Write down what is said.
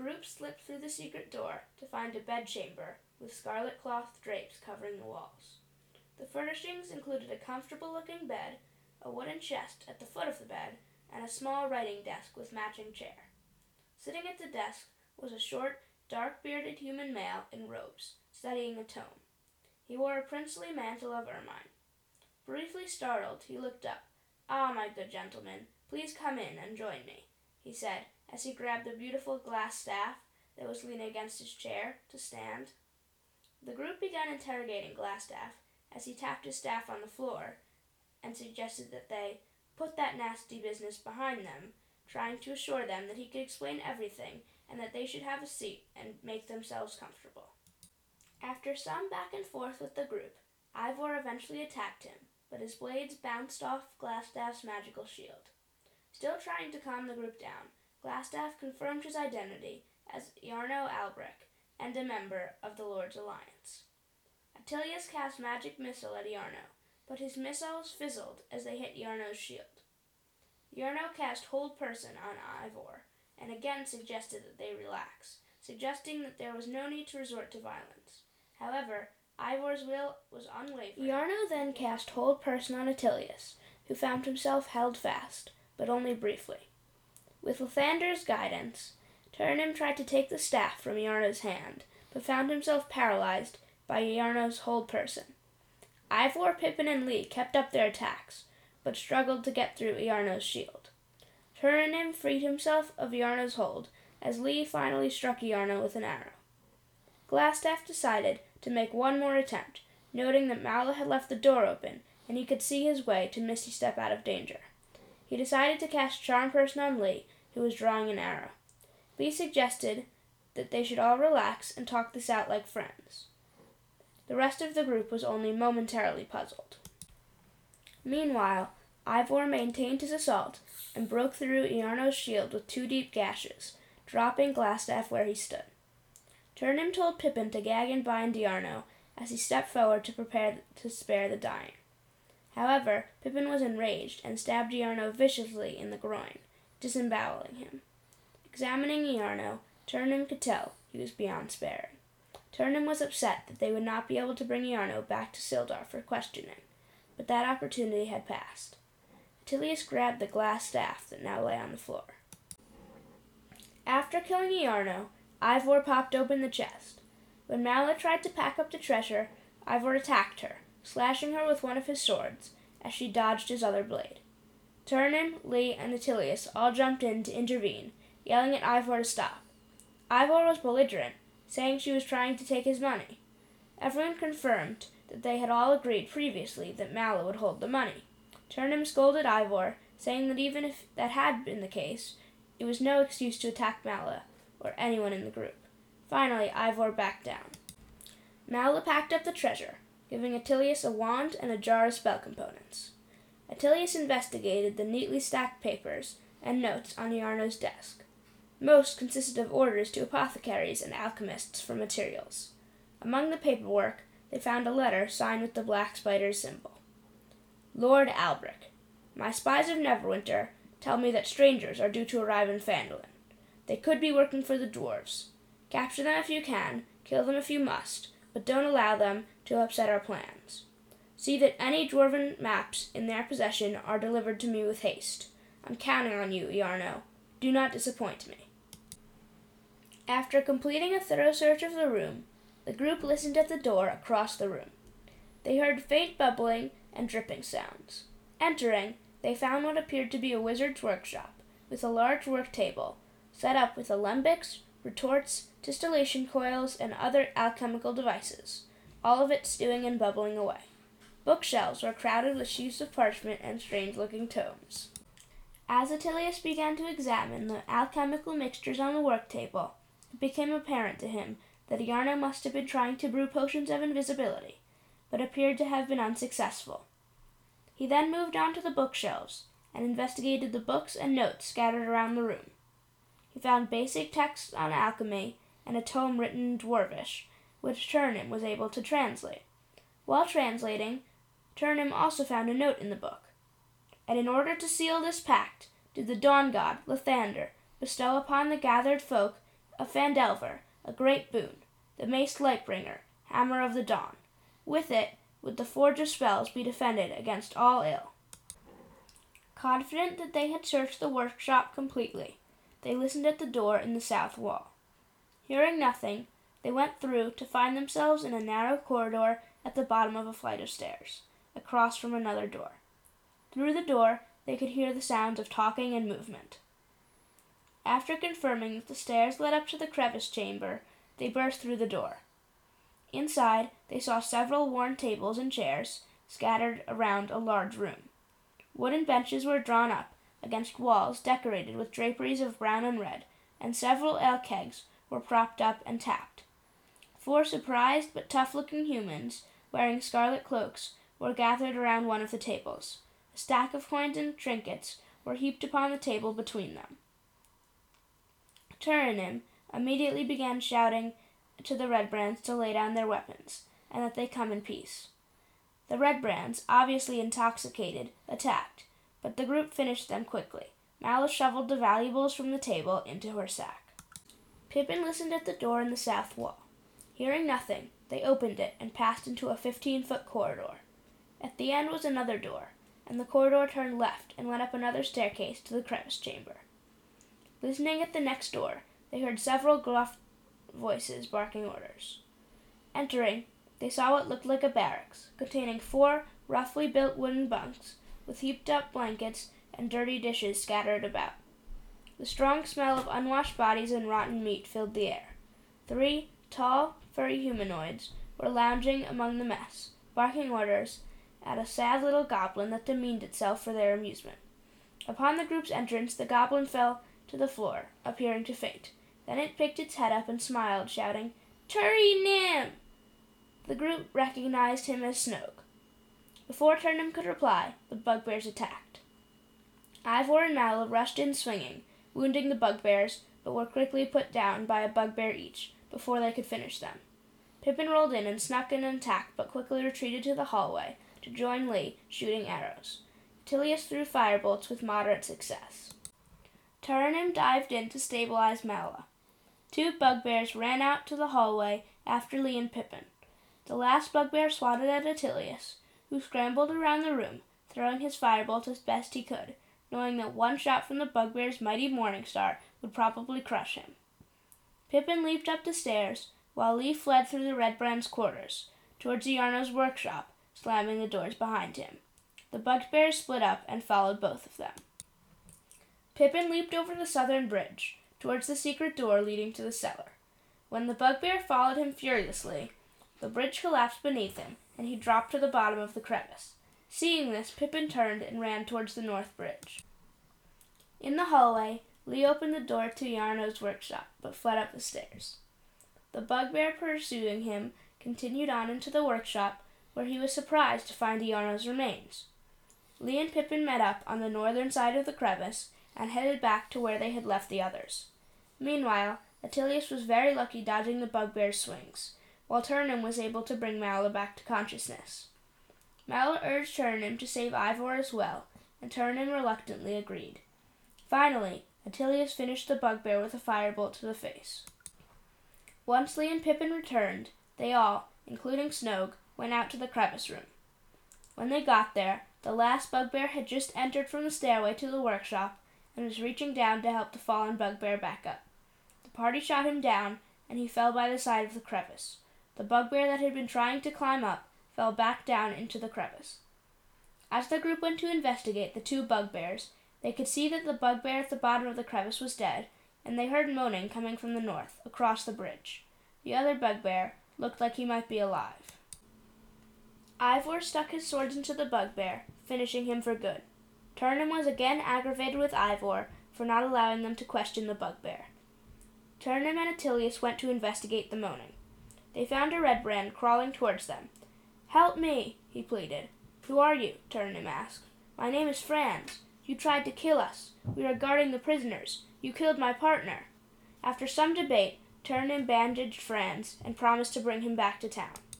group slipped through the secret door to find a bedchamber with scarlet cloth drapes covering the walls. The furnishings included a comfortable looking bed, a wooden chest at the foot of the bed, and a small writing desk with matching chair. Sitting at the desk was a short, dark bearded human male in robes, studying a tome. He wore a princely mantle of ermine. Briefly startled, he looked up. Ah, my good gentleman, please come in and join me, he said, as he grabbed the beautiful glass staff that was leaning against his chair to stand. The group began interrogating Glasstaff as he tapped his staff on the floor and suggested that they put that nasty business behind them, trying to assure them that he could explain everything and that they should have a seat and make themselves comfortable. After some back and forth with the group, Ivor eventually attacked him, but his blades bounced off Glasstaff's magical shield. Still trying to calm the group down, Glasstaff confirmed his identity as Iarno Albrek and a member of the Lord's Alliance. Attilius cast magic missile at Iarno, but his missiles fizzled as they hit Iarno's shield. Iarno cast Hold Person on Ivor, and again suggested that they relax, suggesting that there was no need to resort to violence. However, Ivor's will was unwavering. Iarno then cast Hold Person on Attilius, who found himself held fast, but only briefly. With Lathander's guidance, Turnham tried to take the staff from Iarno's hand, but found himself paralyzed by Iarno's hold person. Ivor, Pippin, and Lee kept up their attacks, but struggled to get through Iarno's shield. Turnham freed himself of Iarno's hold as Lee finally struck Iarno with an arrow. Glasstaff decided to make one more attempt, noting that Mala had left the door open and he could see his way to Misty Step out of danger. He decided to cast Charm Person on Lee, who was drawing an arrow. Lee suggested that they should all relax and talk this out like friends. The rest of the group was only momentarily puzzled. Meanwhile, Ivor maintained his assault and broke through Iarno's shield with two deep gashes, dropping Glasstaff where he stood. Turnham told Pippin to gag and bind Iarno as he stepped forward to prepare to spare the dying. However, Pippin was enraged and stabbed Iarno viciously in the groin, disemboweling him. Examining Iarno, Turnham could tell he was beyond sparing. Turnham was upset that they would not be able to bring Iarno back to Sildar for questioning, but that opportunity had passed. Attilius grabbed the glass staff that now lay on the floor. After killing Iarno, Ivor popped open the chest. When Mala tried to pack up the treasure, Ivor attacked her, slashing her with one of his swords as she dodged his other blade. Turnham, Lee, and Attilius all jumped in to intervene, yelling at Ivor to stop. Ivor was belligerent, saying she was trying to take his money. Everyone confirmed that they had all agreed previously that Mala would hold the money. Turnham scolded Ivor, saying that even if that had been the case, it was no excuse to attack Mala or anyone in the group. Finally, Ivor backed down. Mala packed up the treasure, giving Attilius a wand and a jar of spell components. Attilius investigated the neatly stacked papers and notes on Iarno's desk. Most consisted of orders to apothecaries and alchemists for materials. Among the paperwork, they found a letter signed with the black spider's symbol. Lord Albrek, my spies of Neverwinter tell me that strangers are due to arrive in Phandalin. They could be working for the dwarves. Capture them if you can, kill them if you must, but don't allow them to upset our plans. See that any dwarven maps in their possession are delivered to me with haste. I'm counting on you, Iarno. Do not disappoint me. After completing a thorough search of the room, the group listened at the door across the room. They heard faint bubbling and dripping sounds. Entering, they found what appeared to be a wizard's workshop, with a large work table, set up with alembics, retorts, distillation coils, and other alchemical devices, all of it stewing and bubbling away. Bookshelves were crowded with sheets of parchment and strange looking tomes. As Attilius began to examine the alchemical mixtures on the work table, it became apparent to him that Iarno must have been trying to brew potions of invisibility, but appeared to have been unsuccessful. He then moved on to the bookshelves and investigated the books and notes scattered around the room. Found basic texts on alchemy and a tome written in Dwarvish, which Turnham was able to translate. While translating, Turnham also found a note in the book and in order to seal this pact, did the dawn god, Lathander, bestow upon the gathered folk of Phandelver, a great boon, the Mace Lightbringer, Hammer of the Dawn. With it would the Forge of Spells be defended against all ill. Confident that they had searched the workshop completely, they listened at the door in the south wall. Hearing nothing, they went through to find themselves in a narrow corridor at the bottom of a flight of stairs, across from another door. Through the door, they could hear the sounds of talking and movement. After confirming that the stairs led up to the crevice chamber, they burst through the door. Inside, they saw several worn tables and chairs scattered around a large room. Wooden benches were drawn up against walls decorated with draperies of brown and red, and several ale kegs were propped up and tapped. Four surprised but tough looking humans, wearing scarlet cloaks, were gathered around one of the tables. A stack of coins and trinkets were heaped upon the table between them. Turanim immediately began shouting to the Red Brands to lay down their weapons, and that they come in peace. The Red Brands, obviously intoxicated, attacked, but the group finished them quickly. Malice shoveled the valuables from the table into her sack. Pippin listened at the door in the south wall. Hearing nothing, they opened it and passed into a fifteen foot corridor. At the end was another door, and the corridor turned left and went up another staircase to the crevice chamber. Listening at the next door, they heard several gruff voices barking orders. Entering, they saw what looked like a barracks, containing four roughly built wooden bunks with heaped up blankets and dirty dishes scattered about. The strong smell of unwashed bodies and rotten meat filled the air. Three tall, furry humanoids were lounging among the mess, barking orders at a sad little goblin that demeaned itself for their amusement. Upon the group's entrance, the goblin fell to the floor, appearing to faint. Then it picked its head up and smiled, shouting, Turry Nim! The group recognized him as Snoke. Before Turnham could reply, the bugbears attacked. Ivor and Mal rushed in swinging, wounding the bugbears, but were quickly put down by a bugbear each before they could finish them. Pippin rolled in and snuck in an attack, but quickly retreated to the hallway to join Lee, shooting arrows. Tilius threw firebolts with moderate success. Turanim dived in to stabilize Mala. Two bugbears ran out to the hallway after Lee and Pippin. The last bugbear swatted at Attilius, who scrambled around the room, throwing his firebolt as best he could, knowing that one shot from the bugbear's mighty morning star would probably crush him. Pippin leaped up the stairs, while Lee fled through the Red Brand's quarters, towards Iarno's workshop, slamming the doors behind him. The bugbears split up and followed both of them. Pippin leaped over the southern bridge, towards the secret door leading to the cellar. When the bugbear followed him furiously, the bridge collapsed beneath him, and he dropped to the bottom of the crevice. Seeing this, Pippin turned and ran towards the north bridge. In the hallway, Lee opened the door to Iarno's workshop, but fled up the stairs. The bugbear pursuing him continued on into the workshop, where he was surprised to find Iarno's remains. Lee and Pippin met up on the northern side of the crevice and headed back to where they had left the others. Meanwhile, Attilius was very lucky dodging the bugbear's swings, while Turnham was able to bring Mala back to consciousness. Mala urged Turnham to save Ivor as well, and Turnham reluctantly agreed. Finally, Attilius finished the bugbear with a firebolt to the face. Once Lee and Pippin returned, they all, including Snoke, went out to the crevice room. When they got there, the last bugbear had just entered from the stairway to the workshop and was reaching down to help the fallen bugbear back up. The party shot him down, and he fell by the side of the crevice. The bugbear that had been trying to climb up fell back down into the crevice. As the group went to investigate the two bugbears, they could see that the bugbear at the bottom of the crevice was dead, and they heard moaning coming from the north, across the bridge. The other bugbear looked like he might be alive. Ivor stuck his swords into the bugbear, finishing him for good. Turnham was again aggravated with Ivor for not allowing them to question the bugbear. Turnham and Attilius went to investigate the moaning. They found a red brand crawling towards them. Help me, he pleaded. Who are you? Turnham asked. My name is Franz. You tried to kill us. We are guarding the prisoners. You killed my partner. After some debate, Turnham bandaged Franz and promised to bring him back to town.